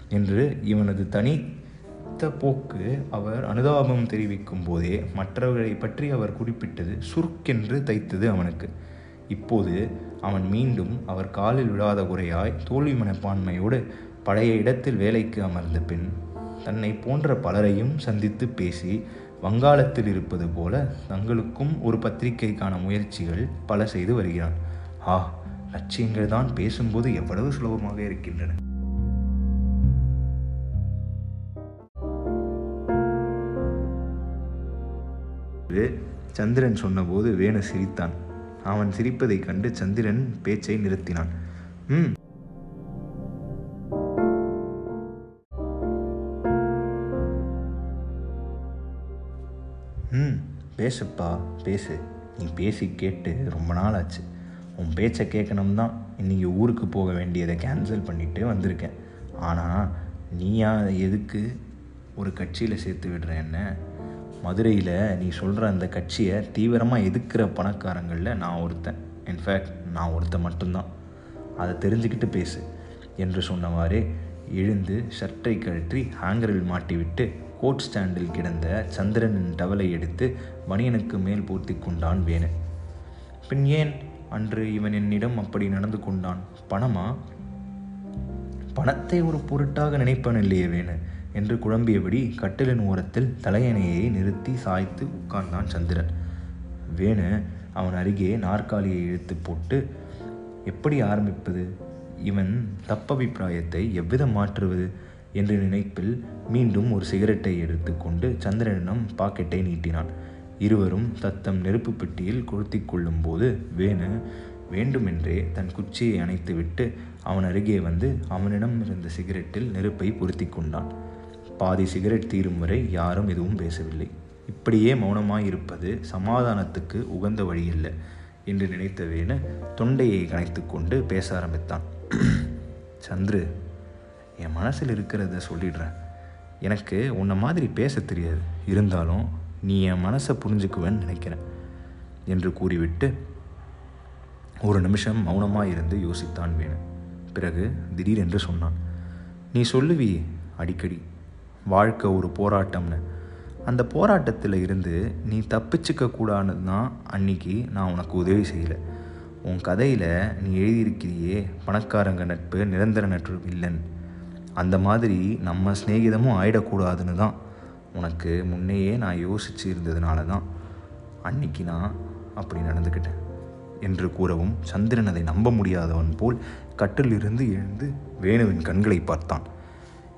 என்று இவனது தனித்த போக்கு அவர் அனுதாபம் தெரிவிக்கும் போதே மற்றவர்களை பற்றி அவர் குறிப்பிட்டது சுருக்கென்று தைத்தது அவனுக்கு. இப்போது அவன் மீண்டும் அவர் காலில் விழாத குறையாய் தோல்வி மனப்பான்மையோடு பழைய இடத்தில் வேலைக்கு அமர்ந்த பின் தன்னை போன்ற பலரையும் சந்தித்து பேசி வங்காளத்தில் இருப்பது போல தங்களுக்கும் ஒரு பத்திரிகைக்கான முயற்சிகள் பல செய்து வருகிறான். ஆ லட்சியங்கள் தான் பேசும்போது எவ்வளவு சுலபமாக இருக்கின்றன. சந்திரன் சொன்னபோது வேணு சிரித்தான். அவன் சிரிப்பதைக் கண்டு சந்திரன் பேச்சை நிறுத்தினான். ம். பேசுப்பா பேசு. நீ பேசி கேட்டு ரொம்ப நாள் ஆச்சு உன் பேச்சை கேட்கணும் தான் இன்றைக்கி ஊருக்கு போக வேண்டியதை கேன்சல் பண்ணிட்டு வந்திருக்கேன். ஆனால் நீயா எதுக்கு ஒரு கட்சியில் சேர்த்து விடுற என்ன? மதுரையில் நீ சொல்கிற அந்த கட்சியை தீவிரமாக எதிர்க்கிற பணக்காரங்களில் நான் ஒருத்தன். இன்ஃபேக்ட் நான் ஒருத்தன் மட்டும்தான். அதை தெரிஞ்சுக்கிட்டு பேசு. என்று சொன்னவாறே எழுந்து ஷர்ட்டை கழற்றி ஹேங்கரில் மாட்டிவிட்டு கோட் ஸ்டாண்டில் கிடந்த சந்திரனின் டவலை எடுத்து மணியனுக்கு மேல் பூர்த்தி கொண்டான் வேணு. பின் ஏன் அன்று இவன் என்னிடம் அப்படி நடந்து கொண்டான்? பணமா? பணத்தை ஒரு பொருட்டாக நினைப்பன் இல்லையே வேணு என்று குழம்பியபடி கட்டிலின் ஓரத்தில் தலையணையை நிறுத்தி சாய்த்து உட்கார்ந்தான் சந்திரன். வேணு அவன் அருகே நாற்காலியை இழுத்து போட்டு எப்படி ஆரம்பிப்பது? இவன் தப்பபிப்பிராயத்தை எவ்விதம் மாற்றுவது? என்ற நினைப்பில் மீண்டும் ஒரு சிகரெட்டை எடுத்துக்கொண்டு சந்திரனிடம் பாக்கெட்டை நீட்டினான். இருவரும் தத்தம் நெருப்பு பெட்டியில் கொளுத்தி கொள்ளும் போது வேணு வேண்டுமென்றே தன் குச்சியை அணைத்துவிட்டு அவன் அருகே வந்து அவனிடம் இருந்த சிகரெட்டில் நெருப்பை பொருத்தி கொண்டான். பாதி சிகரெட் தீரும் வரை யாரும் எதுவும் பேசவில்லை. இப்படியே மௌனமாயிருப்பது சமாதானத்துக்கு உகந்த வழியில்லை என்று நினைத்த வேணு தொண்டையை கணைத்து கொண்டு பேச ஆரம்பித்தான். சந்துரு என் மனசில் இருக்கிறத சொல்லிடுறேன். எனக்கு உன்னை மாதிரி பேச தெரியாது. இருந்தாலும் நீ என் மனசை புரிஞ்சுக்குவேன்னு நினைக்கிறேன் என்று கூறிவிட்டு ஒரு நிமிஷம் மௌனமாக இருந்து யோசித்தான் வேணு. பிறகு திடீரென்று சொன்னான் நீ சொல்லுவி அடிக்கடி. வாழ்க்கை ஒரு போராட்டம்னு. அந்த போராட்டத்தில் இருந்து நீ தப்பிச்சுக்க கூடாதுன்னு தான் அன்னைக்கு நான் உனக்கு உதவி செய்யலை. உன் கதையில் நீ எழுதியிருக்கிறியே பணக்காரங்க நட்பு நிரந்தர நட்பு வில்லன் அந்த மாதிரி நம்ம சிநேகிதமும் ஆயிடக்கூடாதுன்னு தான் உனக்கு முன்னையே நான் யோசிச்சு இருந்ததுனால தான் அன்னைக்கு நான் அப்படி நடந்துக்கிட்டேன். என்று கூறவும் சந்திரன் அதை நம்ப முடியாதவன் போல் கட்டிலிருந்து எழுந்து வேணுவின் கண்களை பார்த்தான்.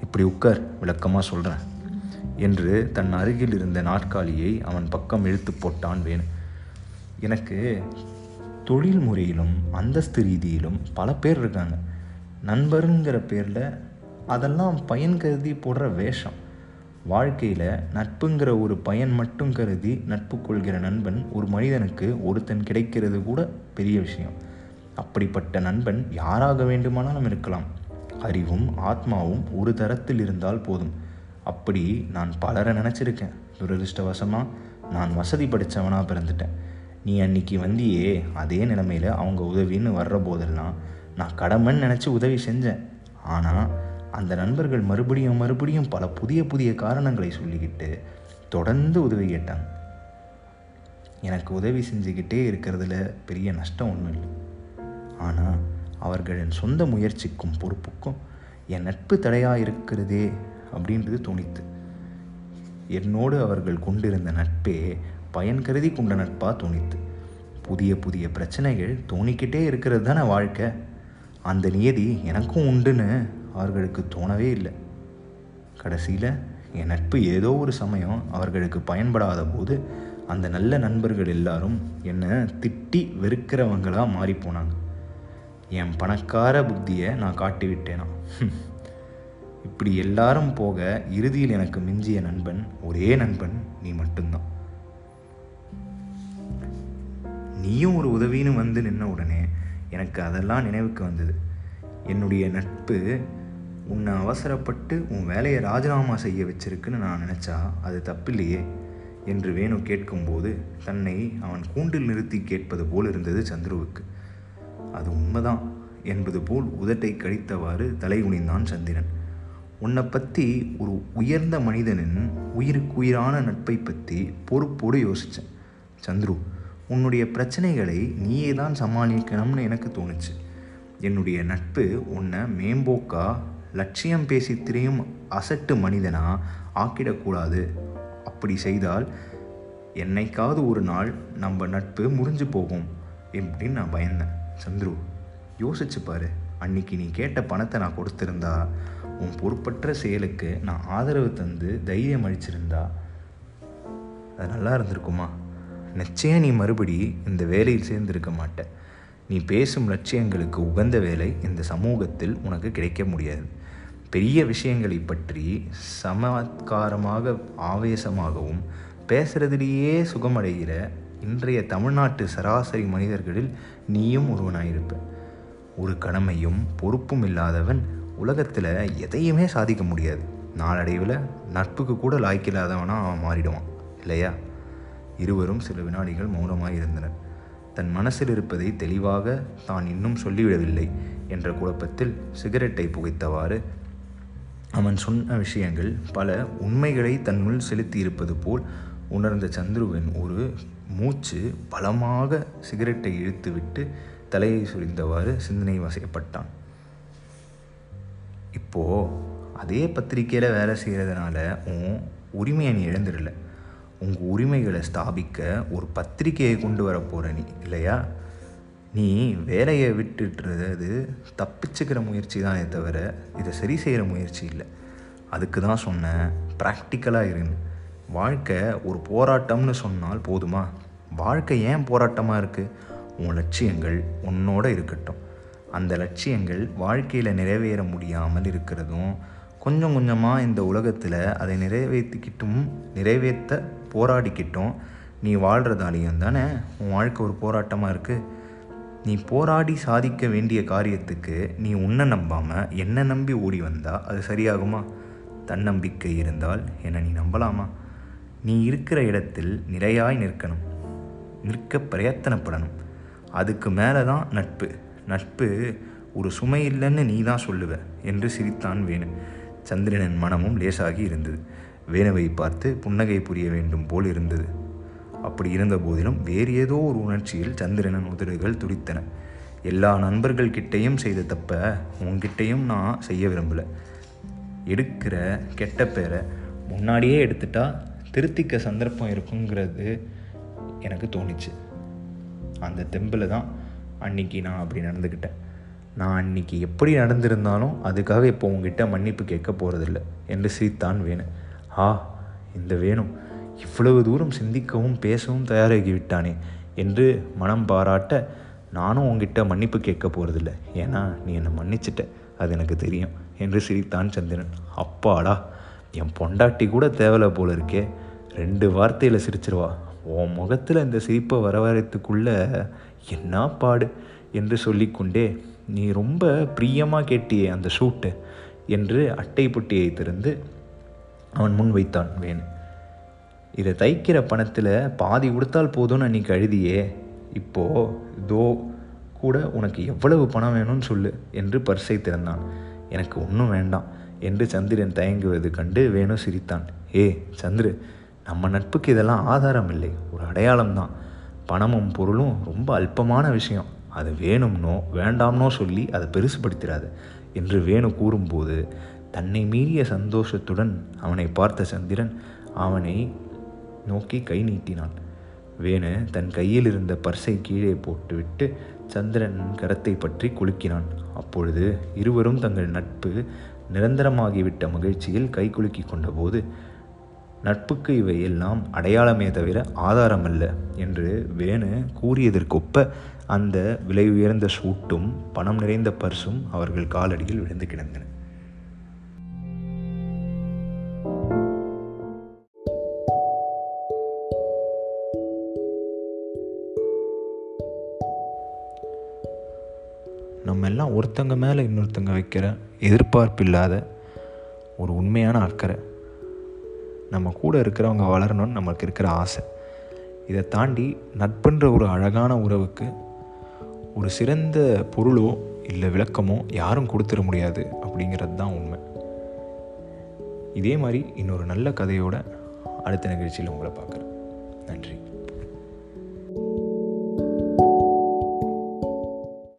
இப்படி உட்கார் விளக்கமாக சொல்கிறேன் என்று தன் அருகில் இருந்த நாற்காலியை அவன் பக்கம் இழுத்து போட்டான் வேணு. எனக்கு தொழில் முறையிலும் அந்தஸ்து ரீதியிலும் பல பேர் இருக்காங்க. நண்பருங்கிற பேரில் அதெல்லாம் பயன் கருதி போடுற வேஷம். வாழ்க்கையில் நட்புங்கிற ஒரு பயன் மட்டும் கருதி நட்பு கொள்கிற நண்பன் ஒரு மனிதனுக்கு ஒருத்தன் கிடைக்கிறது கூட பெரிய விஷயம். அப்படிப்பட்ட நண்பன் யாராக வேண்டுமானாலும் இருக்கலாம். அறிவும் ஆத்மாவும் ஒரு தரத்தில் இருந்தால் போதும். அப்படி நான் பலரை நினச்சிருக்கேன். துரதிருஷ்டவசமாக நான் வசதி படித்தவனாக பிறந்துட்டேன். நீ அன்னைக்கு வந்தியே அதே நிலைமையில் அவங்க உதவின்னு வர்ற போதெல்லாம் நான் கடமைன்னு நினச்சி உதவி செஞ்சேன். ஆனால் அந்த நண்பர்கள் மறுபடியும் மறுபடியும் பல புதிய புதிய காரணங்களை சொல்லிக்கிட்டு தொடர்ந்து உதவி கேட்டாங்க. எனக்கு உதவி செஞ்சுக்கிட்டே இருக்கிறதுல பெரிய நஷ்டம் ஒன்றும் இல்லை. ஆனால் அவர்களின் சொந்த முயற்சிக்கும் பொறுப்புக்கும் என் நட்பு தடையாக இருக்கிறதே அப்படின்றது தோணித்து. என்னோடு அவர்கள் கொண்டிருந்த நட்பே பயன் கருதி கொண்ட நட்பாக தோணித்து. புதிய புதிய பிரச்சனைகள் தோணிக்கிட்டே இருக்கிறது தானே வாழ்க்கை? அந்த நியதி எனக்கும் உண்டுன்னு அவர்களுக்கு தோணவே இல்லை. கடைசியில் என் நட்பு ஏதோ ஒரு சமயம் அவர்களுக்கு பயன்படாத போது அந்த நல்ல நண்பர்கள் எல்லாரும் என்னை திட்டி வெறுக்கிறவங்களாக மாறிப்போனாங்க என் பணக்கார புத்தியை நான் காட்டிவிட்டேனா இப்படி எல்லாரும் போக இறுதியில் எனக்கு மிஞ்சிய நண்பன் ஒரே நண்பன் நீ மட்டும்தான். நீயும் ஒரு உதவின்னு வந்து நின்ன உடனே எனக்கு அதெல்லாம் நினைவுக்கு வந்தது. என்னுடைய நட்பு உன்னை அவசரப்பட்டு உன் வேலையை ராஜினாமா செய்ய வச்சிருக்குன்னு நான் நினச்சா அது தப்பில்லையே என்று வேணு கேட்கும்போது தன்னை அவன் கூண்டில் நிறுத்தி கேட்பது போல் இருந்தது சந்துருவுக்கு. அது உண்மைதான் என்பது போல் உதட்டை கழித்தவாறு தலை குனிந்தான் சந்திரன். உன்னை பற்றி ஒரு உயர்ந்த மனிதனின் உயிருக்குயிரான நட்பை பற்றி பொறுப்போடு யோசித்தேன் சந்துரு உன்னுடைய பிரச்சனைகளை நீயே தான் சமாளிக்கணும்னு எனக்கு தோணுச்சு. என்னுடைய நட்பு உன்னை மேம்போக்கா லட்சியம் பேசி திரியும் அசட்டு மனிதனா ஆக்கிடக்கூடாது. அப்படி செய்தால் என்னைக்காவது ஒரு நாள் நம்ம நட்பு முறிஞ்சு போகும் எப்படின்னு நான் பயந்தேன். சந்துரு யோசிச்சு பாரு. அன்னைக்கு நீ கேட்ட பணத்தை நான் கொடுத்துருந்தா உன் பொறுப்பற்ற செயலுக்கு நான் ஆதரவு தந்து தைரியம் அளிச்சிருந்தா அது நல்லா இருந்திருக்குமா? நிச்சயம் நீ மறுபடி இந்த வேலையில் சேர்ந்திருக்க மாட்ட. நீ பேசும் லட்சியங்களுக்கு உகந்த வேலை இந்த சமூகத்தில் உனக்கு கிடைக்க முடியாது. பெரிய விஷயங்களை பற்றி சமத்காரமாக ஆவேசமாகவும் பேசுகிறதுலேயே சுகமடைகிற இன்றைய தமிழ்நாட்டு சராசரி மனிதர்களில் நீயும் ஒருவனாயிருப்ப. ஒரு கடமையும் பொறுப்பும் இல்லாதவன் உலகத்தில் எதையுமே சாதிக்க முடியாது. நாளடைவில் நட்புக்கு கூட லாய்க்கில்லாதவனாக அவன் மாறிடுவான் இல்லையா? இருவரும் சில வினாடிகள் மௌனமாக இருந்தனர். தன் மனசில் இருப்பதை தெளிவாக தான் இன்னும் சொல்லிவிடவில்லை என்ற குழப்பத்தில் சிகரெட்டை புகைத்தவாறு அவன் சொன்ன விஷயங்கள் பல உண்மைகளை தன்னுள் செலுத்தி இருப்பது போல் உணர்ந்த சந்துருவின் ஒரு மூச்சு பலமாக சிகரெட்டை இழுத்துவிட்டு தலையை சுரிந்தவாறு சிந்தனை வசையப்பட்டான். இப்போது அதே பத்திரிக்கையில் வேலை செய்கிறதுனால உன் உரிமையை நீ இழந்துடல. உங்கள் உரிமைகளை ஸ்தாபிக்க ஒரு பத்திரிக்கையை கொண்டு வர போகிற நீ இல்லையா? நீ வேலையை விட்டுட்டுறது தப்பிச்சுக்கிற முயற்சி தானே தவிர இதை சரி செய்கிற முயற்சி இல்லை. அதுக்கு தான் சொன்னேன் ப்ராக்டிக்கலாக இருன்னு. வாழ்க்கை ஒரு போராட்டம்னு சொன்னால் போதுமா? வாழ்க்கை ஏன் போராட்டமாக இருக்குது உன் லட்சியங்கள் உன்னோட இருக்கட்டும். அந்த லட்சியங்கள் வாழ்க்கையில் நிறைவேற முடியாமல் இருக்கிறதும் கொஞ்சம் கொஞ்சமாக இந்த உலகத்தில் அதை நிறைவேற்றிக்கிட்டும் நிறைவேற்ற போராடிக்கிட்டும் நீ வாழ்கிறதாலேயும் தானே உன் வாழ்க்கை ஒரு போராட்டமாக இருக்குது நீ போராடி சாதிக்க வேண்டிய காரியத்துக்கு நீ உன்னை நம்பாமல் என்னை நம்பி ஓடி வந்தால் அது சரியாகுமா? தன்னம்பிக்கை இருந்தால் என்னை நீ நம்பலாமா? நீ இருக்கிற இடத்தில் நிறையாய் நிற்கணும். நிற்க பிரயத்தனப்படணும். அதுக்கு மேலே தான் நட்பு. நட்பு ஒரு சுமை இல்லைன்னு நீ தான் சொல்லுவ என்று சிரித்தான் வேணு. சந்திரனின் மனமும் லேசாகி இருந்தது. வேணுவை பார்த்து புன்னகை புரிய வேண்டும் போல் இருந்தது. அப்படி இருந்த போதிலும் வேறு ஏதோ ஒரு உணர்ச்சியில் சந்திரனின் உதடுகள் துடித்தன. எல்லா நண்பர்கள் கிட்டேயும் செய்த தப்ப உங்ககிட்டையும் நான் செய்ய விரும்பலை. எடுக்கிற கெட்ட பேரை முன்னாடியே எடுத்துட்டா திருத்திக்க சந்தர்ப்பம் இருக்குங்கிறது எனக்கு தோணுச்சு. அந்த தெம்பில் தான் அன்னைக்கு நான் அப்படி நடந்துக்கிட்டேன் நான் அன்னைக்கு எப்படி நடந்திருந்தாலும் அதுக்காக இப்போ உங்ககிட்ட மன்னிப்பு கேட்க போகிறதில்ல என்று சிரித்தான் வேணு. ஆ இந்த வேணும். இவ்வளவு தூரம் சிந்திக்கவும் பேசவும் தயாராகி விட்டானே என்று மனம் பாராட்ட நானும் உங்ககிட்ட மன்னிப்பு கேட்க போகிறதில்ல ஏன்னா நீ என்னை மன்னிச்சிட்ட. அது எனக்கு தெரியும் என்று சிரித்தான் சந்திரன். அப்பாடா என் பொண்டாட்டி கூட தேவலை போல இருக்கே. ரெண்டு வார்த்தையில் சிரிச்சிருவா. உன் முகத்தில் இந்த சிரிப்பை வரவழைத்துக்குள்ள என்ன பாடு என்று சொல்லிக்கொண்டே நீ ரொம்ப பிரியமாக கேட்டியே அந்த ஷூட்டு என்று அட்டை புட்டியை திறந்து அவன் முன் வைத்தான் வேணு இதை தைக்கிற பணத்தில் பாதி கொடுத்தால் போதும்னு அன்றைக்கி அழுதியே இப்போது இதோ கூட உனக்கு எவ்வளவு பணம் வேணும்னு சொல்லு என்று பரிசை திறந்தான். எனக்கு ஒன்றும் வேண்டாம் என்று சந்திரன் தயங்குவது கண்டு வேணு சிரித்தான். ஏ சந்திரு நம்ம நட்புக்கு இதெல்லாம் ஆதாரம் இல்லை. ஒரு அடையாளம் தான். பணமும் பொருளும் ரொம்ப அல்பமான விஷயம். அது வேணும்னோ வேண்டாம்னோ சொல்லி அதை பெருசுபடுத்திடாது என்று வேணு கூறும்போது தன்னை மீறிய சந்தோஷத்துடன் அவனை பார்த்த சந்திரன் அவனை நோக்கி கை நீட்டினான். வேணு தன் கையில் இருந்த பர்ஸை கீழே போட்டுவிட்டு சந்திரன் கரத்தை பற்றி குலுக்கினான். அப்பொழுது இருவரும் தங்கள் நட்பு நிரந்தரமாகிவிட்ட மகிழ்ச்சியில் கை குலுக்கி கொண்டபோது நட்புக்கு இவை எல்லாம் அடையாளமே தவிர ஆதாரமல்ல என்று வேணு கூறியதற்கொப்ப அந்த விலை உயர்ந்த சூட்டும் பணம் நிறைந்த பர்சும் அவர்கள் காலடியில் விழுந்து கிடந்தன. ஒருத்தங்க மேலே இன்னொருத்தங்க வைக்கிற எதிர்பார்ப்பு இல்லாத ஒரு உண்மையான அக்கறை. நம்ம கூட இருக்கிறவங்க வளரணும்னு நமக்கு இருக்கிற ஆசை. இதை தாண்டி நட்புன்ற ஒரு அழகான உறவுக்கு ஒரு சிறந்த பொருளோ இல்லை விளக்கமோ யாரும் கொடுத்துட முடியாது அப்படிங்கிறது தான் உண்மை. இதே மாதிரி இன்னொரு நல்ல கதையோட அடுத்த நிகழ்ச்சியில் உங்களை பார்க்குறேன். நன்றி.